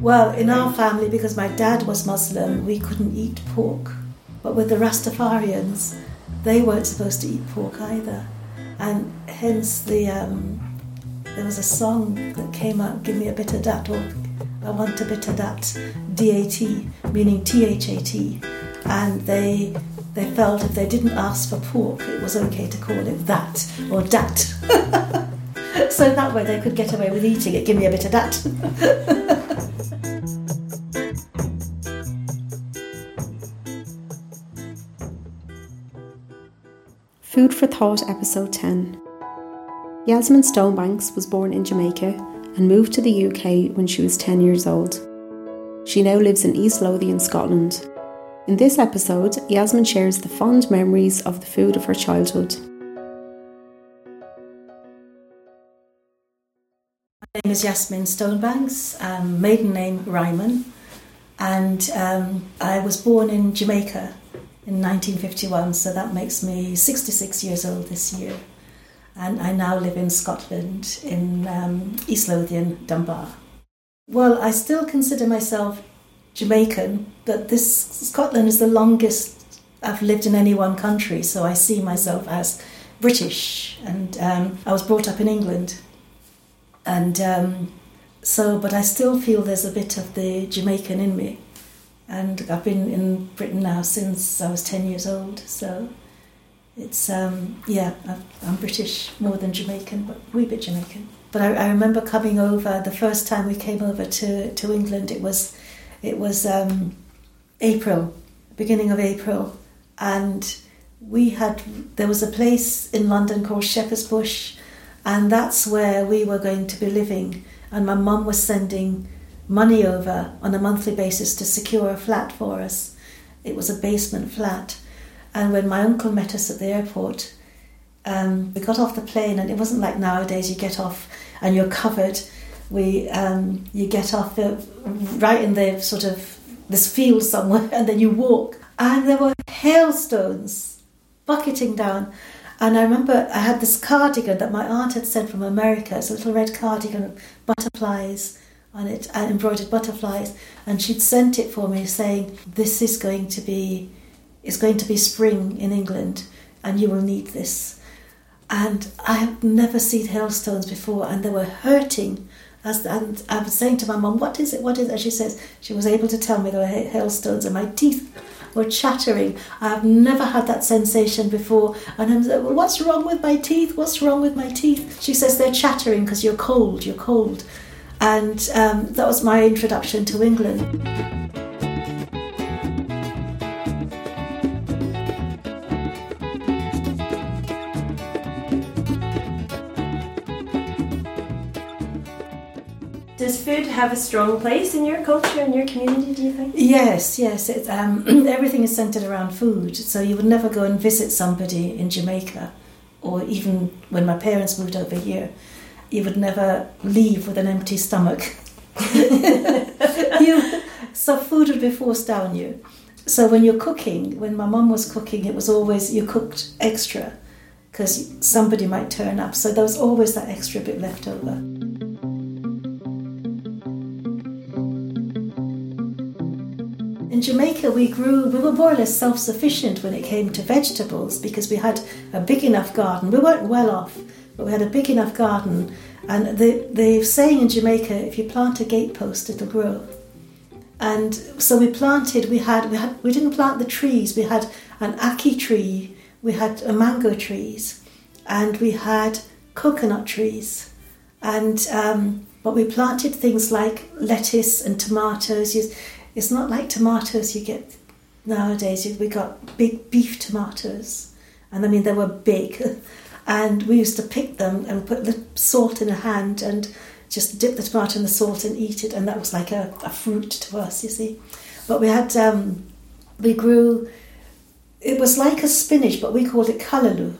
Well, in our family, because my dad was Muslim, we couldn't eat pork. But with the Rastafarians, they weren't supposed to eat pork either. And hence the um, there was a song that came out, Give Me a Bit of Dat, or I Want a Bit of Dat, D-A-T, meaning T-H-A-T. And they they felt if they didn't ask for pork, it was okay to call it that or dat. so that way they could get away with eating it. Give me a bit of dat. Food for Thought, Episode 10. Yasmin Stonebanks was born in Jamaica and moved to the UK when she was 10 years old. She now lives in East Lothian, Scotland. In this episode, Yasmin shares the fond memories of the food of her childhood. My name is Yasmin Stonebanks, um, maiden name Ryman, and um, I was born in Jamaica in 1951, so that makes me 66 years old this year. And I now live in Scotland, in um, East Lothian, Dunbar. Well, I still consider myself Jamaican, but this Scotland is the longest I've lived in any one country, so I see myself as British. And um, I was brought up in England, and um, so, but I still feel there's a bit of the Jamaican in me and I've been in Britain now since I was 10 years old. So it's, um, yeah, I'm British more than Jamaican, but a wee bit Jamaican. But I, I, remember coming over, the first time we came over to, to England, it was, it was um, April, beginning of April, and we had, there was a place in London called Shepherd's Bush, and that's where we were going to be living. And my mum was sending money over on a monthly basis to secure a flat for us. It was a basement flat. And when my uncle met us at the airport, um, we got off the plane, and it wasn't like nowadays you get off and you're covered. We um, you get off uh, right in the sort of this field somewhere, and then you walk, and there were hailstones bucketing down. And I remember I had this cardigan that my aunt had sent from America. It's a little red cardigan, butterflies on it and embroidered butterflies and she'd sent it for me saying this is going to be is going to be spring in England and you will need this. And I have never seen hailstones before and they were hurting. As and I was saying to my mum what is it? What is it? And she says she was able to tell me there were hailstones and my teeth were chattering. I have never had that sensation before. And I'm like well, what's wrong with my teeth? What's wrong with my teeth? She says they're chattering because you're cold you're cold and um, that was my introduction to England. Does food have a strong place in your culture and your community, do you think? Yes, yes. It, um, everything is centered around food. So you would never go and visit somebody in Jamaica, or even when my parents moved over here, you would never leave with an empty stomach. you, so food would be forced down you. So when you're cooking, when my mum was cooking, it was always you cooked extra because somebody might turn up. So there was always that extra bit left over. In Jamaica, we grew, we were more or less self sufficient when it came to vegetables because we had a big enough garden. We weren't well off, we had a big enough garden. And the, the saying in Jamaica, if you plant a gatepost, it'll grow. And so we planted, we had, we had, we didn't plant the trees, we had an ackee tree, we had mango trees, and we had coconut trees. And, um, but we planted things like lettuce and tomatoes. It's not like tomatoes you get nowadays. We got big beef tomatoes, and I mean they were big. and we used to pick them and put the salt in a hand and just dip the tomato in the salt and eat it, and that was like a, a fruit to us, you see. But we had, um, we grew, it was like a spinach, but we called it callaloo.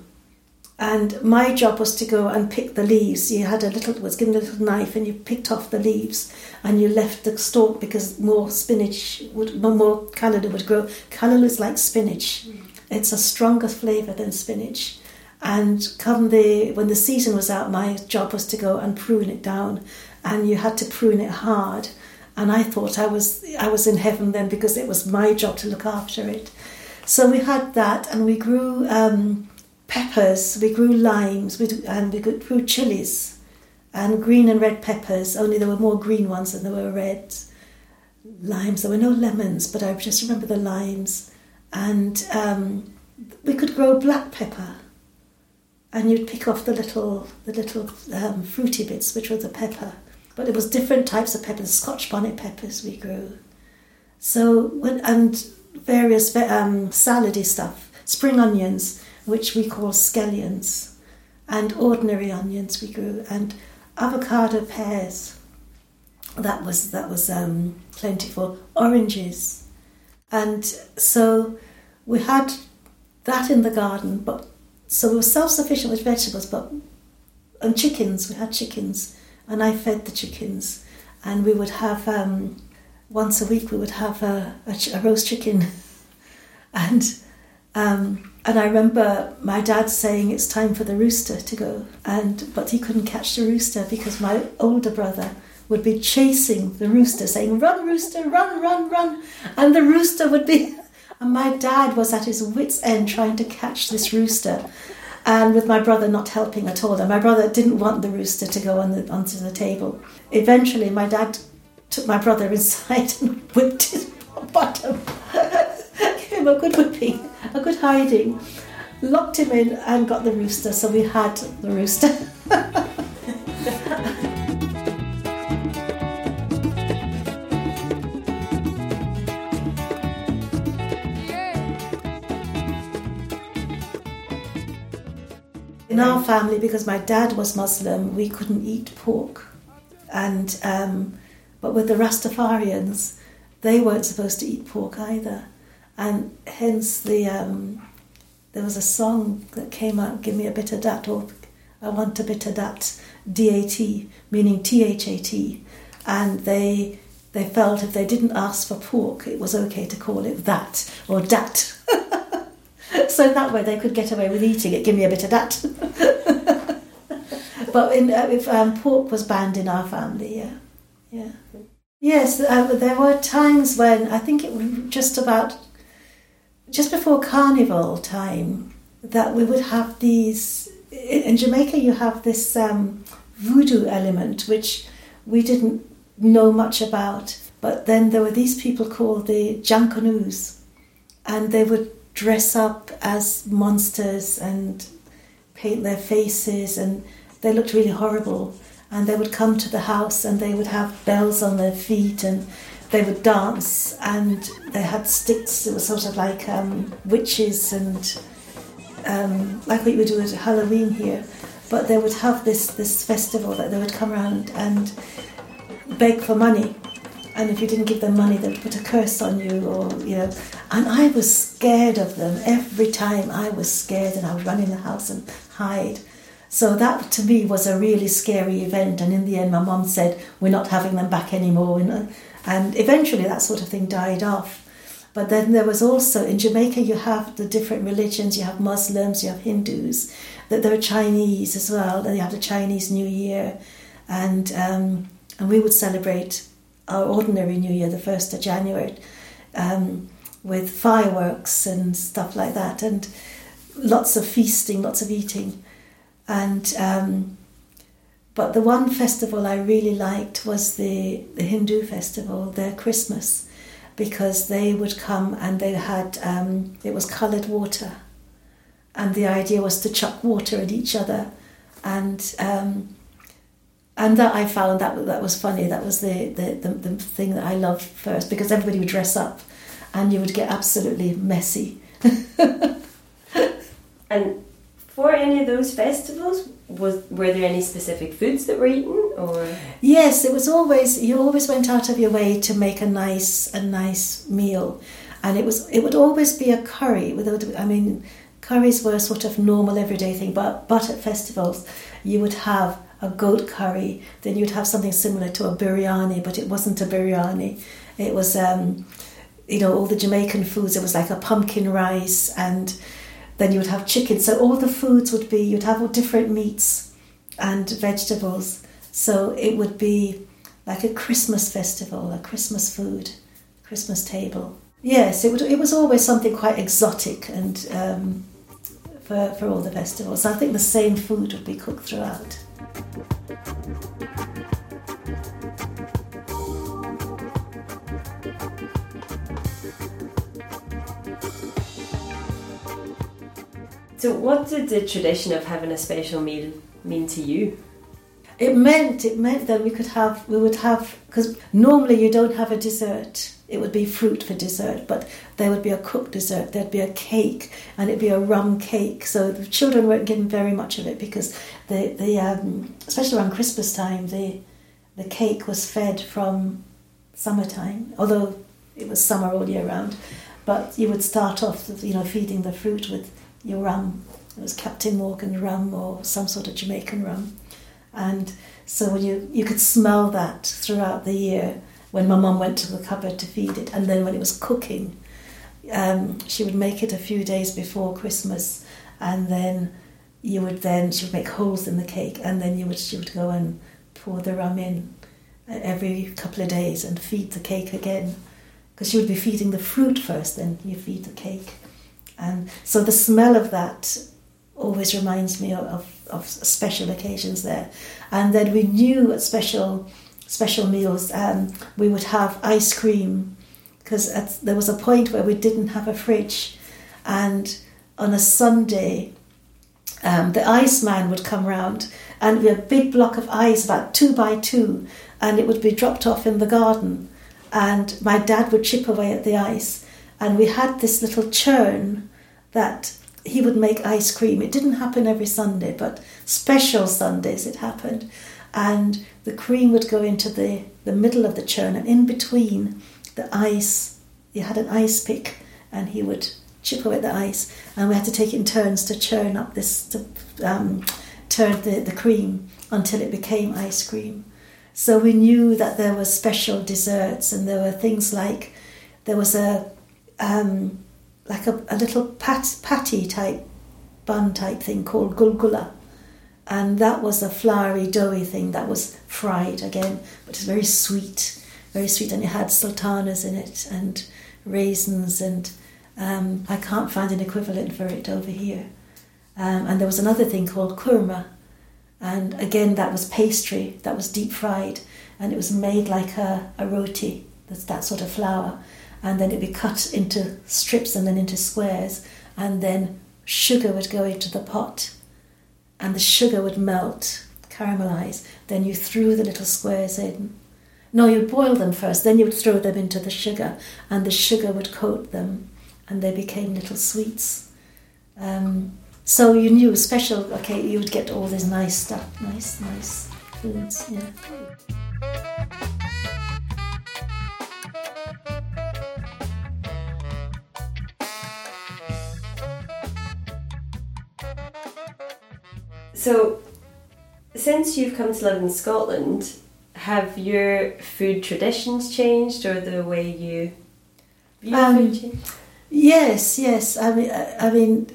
And my job was to go and pick the leaves. You had a little, was given a little knife, and you picked off the leaves, and you left the stalk because more spinach would, more callaloo would grow. Callaloo is like spinach; mm. it's a stronger flavour than spinach. And come the when the season was out, my job was to go and prune it down, and you had to prune it hard. and I thought I was I was in heaven then because it was my job to look after it. So we had that, and we grew um, peppers, we grew limes, we, and we grew chilies, and green and red peppers. Only there were more green ones than there were red Limes. There were no lemons, but I just remember the limes, and um, we could grow black pepper and you'd pick off the little the little um, fruity bits, which were the pepper. But it was different types of peppers, Scotch bonnet peppers we grew. So when and various um, salady stuff, spring onions, which we call scallions, and ordinary onions we grew, and avocado pears. That was that was um, plentiful. Oranges, and so we had that in the garden, but so we were self sufficient with vegetables, but and chickens. We had chickens, and I fed the chickens, and we would have um, once a week we would have a, a, a roast chicken, and um, and I remember my dad saying it's time for the rooster to go, and but he couldn't catch the rooster because my older brother would be chasing the rooster, saying "Run, rooster, run, run, run," and the rooster would be and my dad was at his wits' end trying to catch this rooster, and with my brother not helping at all. And my brother didn't want the rooster to go on the, onto the table. Eventually, my dad took my brother inside and whipped his bottom, gave him a good whipping, a good hiding, locked him in, and got the rooster. So we had the rooster. in our family, because my dad was Muslim, we couldn't eat pork. And um, but with the Rastafarians, they weren't supposed to eat pork either, and hence the um, there was a song that came out, "Give me a bit of that," or "I want a bit of that," D-A-T, meaning T-H-A-T, and they they felt if they didn't ask for pork, it was okay to call it that or dat. so that way they could get away with eating it. Give me a bit of that. but in, uh, if um, pork was banned in our family, yeah, yeah. Yes, uh, there were times when I think it was just about just before carnival time that we would have these. In Jamaica, you have this um, voodoo element which we didn't know much about. But then there were these people called the Jankanoos, and they would dress up as monsters and paint their faces, and they looked really horrible. And they would come to the house and they would have bells on their feet and they would dance and they had sticks. It was sort of like um, witches and um, like what you would do at Halloween here. But they would have this, this festival that they would come around and beg for money and if you didn't give them money, they would put a curse on you, or you know. And I was scared of them every time. I was scared, and I would run in the house and hide. So that to me was a really scary event. And in the end, my mum said, "We're not having them back anymore." And eventually, that sort of thing died off. But then there was also in Jamaica, you have the different religions. You have Muslims, you have Hindus. That there are Chinese as well. And you have the Chinese New Year, and um, and we would celebrate our ordinary New Year, the 1st of January, um, with fireworks and stuff like that, and lots of feasting, lots of eating. And um, but the one festival I really liked was the, the Hindu festival, their Christmas, because they would come and they had um, it was coloured water, and the idea was to chuck water at each other, and um, and that I found that that was funny. That was the, the, the, the, thing that I loved first because everybody would dress up, and you would get absolutely messy. and for any of those festivals, was were there any specific foods that were eaten, or? Yes, it was always you always went out of your way to make a nice a nice meal, and it was it would always be a curry. Without I mean, curries were a sort of normal everyday thing, but but at festivals you would have a goat curry, then you'd have something similar to a biryani, but it wasn't a biryani. It was, um, you know, all the Jamaican foods. It was like a pumpkin rice, and then you would have chicken. So all the foods would be you'd have all different meats and vegetables. So it would be like a Christmas festival, a Christmas food, Christmas table. Yes, it, would, it was always something quite exotic and um, for, for all the festivals. I think the same food would be cooked throughout. So, what did the tradition of having a special meal mean to you? It meant it meant that we could have we would have because normally you don't have a dessert. It would be fruit for dessert, but there would be a cooked dessert. There'd be a cake, and it'd be a rum cake. So the children weren't getting very much of it because the the um, especially around Christmas time the the cake was fed from summertime, although it was summer all year round. But you would start off, you know, feeding the fruit with your rum. It was Captain Morgan rum or some sort of Jamaican rum. And so when you, you could smell that throughout the year when my mum went to the cupboard to feed it. And then when it was cooking, um, she would make it a few days before Christmas. And then you would then, she would make holes in the cake. And then you would, she would go and pour the rum in every couple of days and feed the cake again. Because she would be feeding the fruit first, then you feed the cake. And so the smell of that always reminds me of, of special occasions there. And then we knew at special special meals um, we would have ice cream because there was a point where we didn't have a fridge, and on a Sunday. Um, the ice man would come round and we had a big block of ice about two by two and it would be dropped off in the garden and my dad would chip away at the ice and we had this little churn that he would make ice cream. It didn't happen every Sunday, but special Sundays it happened. And the cream would go into the, the middle of the churn, and in between the ice, he had an ice pick, and he would chip away the ice, and we had to take in turns to churn up this, to um, turn the, the cream until it became ice cream. So we knew that there were special desserts, and there were things like there was a um, like a, a little pat, patty type bun type thing called gulgula. And that was a floury, doughy thing that was fried again, but it's very sweet, very sweet. And it had sultanas in it and raisins, and um, I can't find an equivalent for it over here. Um, and there was another thing called kurma, and again, that was pastry that was deep fried, and it was made like a, a roti, that's that sort of flour and then it'd be cut into strips and then into squares, and then sugar would go into the pot, and the sugar would melt, caramelize. Then you threw the little squares in. No, you'd boil them first, then you would throw them into the sugar, and the sugar would coat them, and they became little sweets. Um, so you knew special. Okay, you would get all this nice stuff, nice, nice foods. Yeah. So, since you've come to live in Scotland, have your food traditions changed or the way you view um, food changed? Yes, yes. I mean, I mean,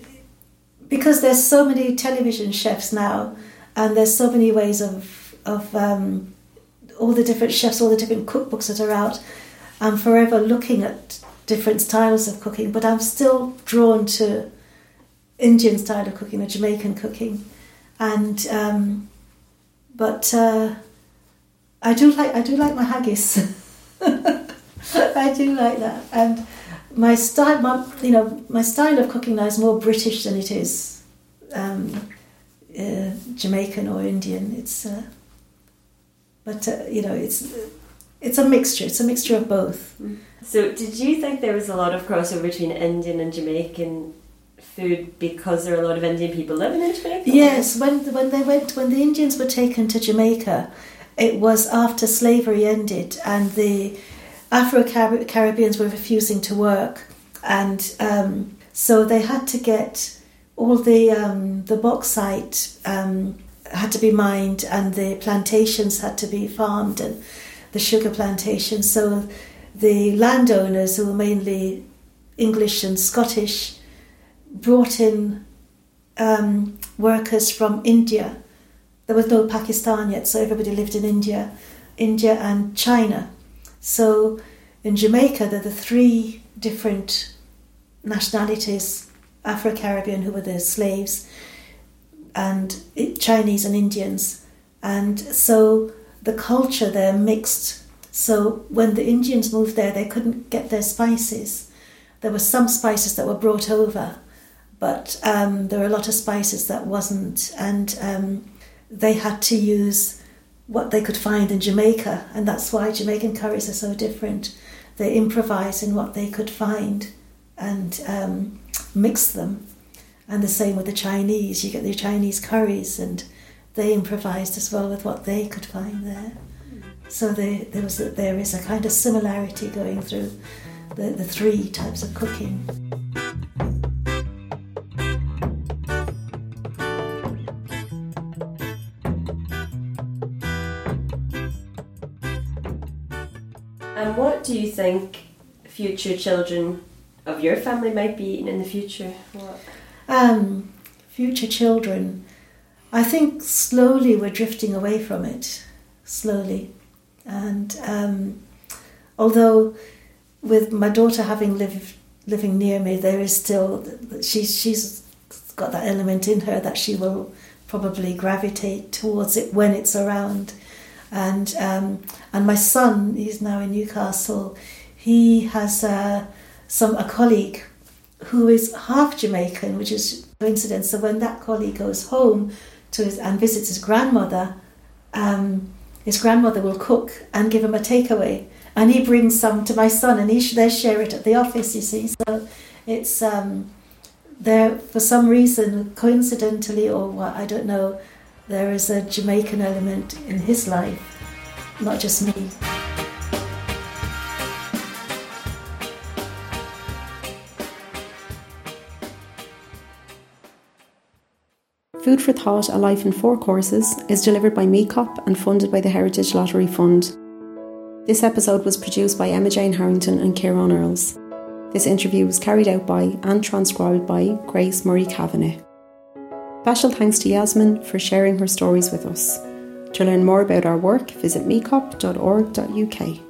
because there's so many television chefs now, and there's so many ways of of um, all the different chefs, all the different cookbooks that are out. I'm forever looking at different styles of cooking, but I'm still drawn to Indian style of cooking or Jamaican cooking and um, but uh, I do like I do like my haggis. I do like that, and my style, my, you know, my style of cooking now is more British than it is um, uh, Jamaican or Indian. It's, uh, but uh, you know, it's it's a mixture. It's a mixture of both. So, did you think there was a lot of crossover between Indian and Jamaican food because there are a lot of Indian people living in Jamaica? Yes, when when they went when the Indians were taken to Jamaica, it was after slavery ended and the Afro Caribbeans were refusing to work, and um, so they had to get all the um, the bauxite um, had to be mined and the plantations had to be farmed and the sugar plantations. So the landowners, who were mainly English and Scottish, brought in um, workers from India. There was no Pakistan yet, so everybody lived in India. India, and China. So in Jamaica, there are the three different nationalities Afro Caribbean, who were the slaves, and Chinese and Indians. And so the culture there mixed. So when the Indians moved there, they couldn't get their spices. There were some spices that were brought over, but um, there were a lot of spices that wasn't. And um, they had to use what they could find in Jamaica, and that's why Jamaican curries are so different. They improvise in what they could find and um, mix them. And the same with the Chinese. You get the Chinese curries, and they improvised as well with what they could find there. So they, there was there is a kind of similarity going through the, the three types of cooking. And what do you think future children of your family might be eating in the future? What? Um, future children, I think slowly we're drifting away from it, slowly. And um, although with my daughter having lived living near me, there is still she's she's got that element in her that she will probably gravitate towards it when it's around. And um, and my son, he's now in Newcastle. He has uh, some a colleague who is half Jamaican, which is coincidence. So when that colleague goes home to his, and visits his grandmother, um, his grandmother will cook and give him a takeaway, and he brings some to my son, and he they share it at the office. You see, so it's um, there for some reason, coincidentally or what I don't know. There is a Jamaican element in his life, not just me. Food for Thought A Life in Four Courses is delivered by MECOPP and funded by the Heritage Lottery Fund. This episode was produced by Emma Jane Harrington and Ciarán Earls. This interview was carried out by and transcribed by Grace Murray Cavanagh. Special thanks to Yasmin for sharing her stories with us. To learn more about our work, visit mecopp.org.uk.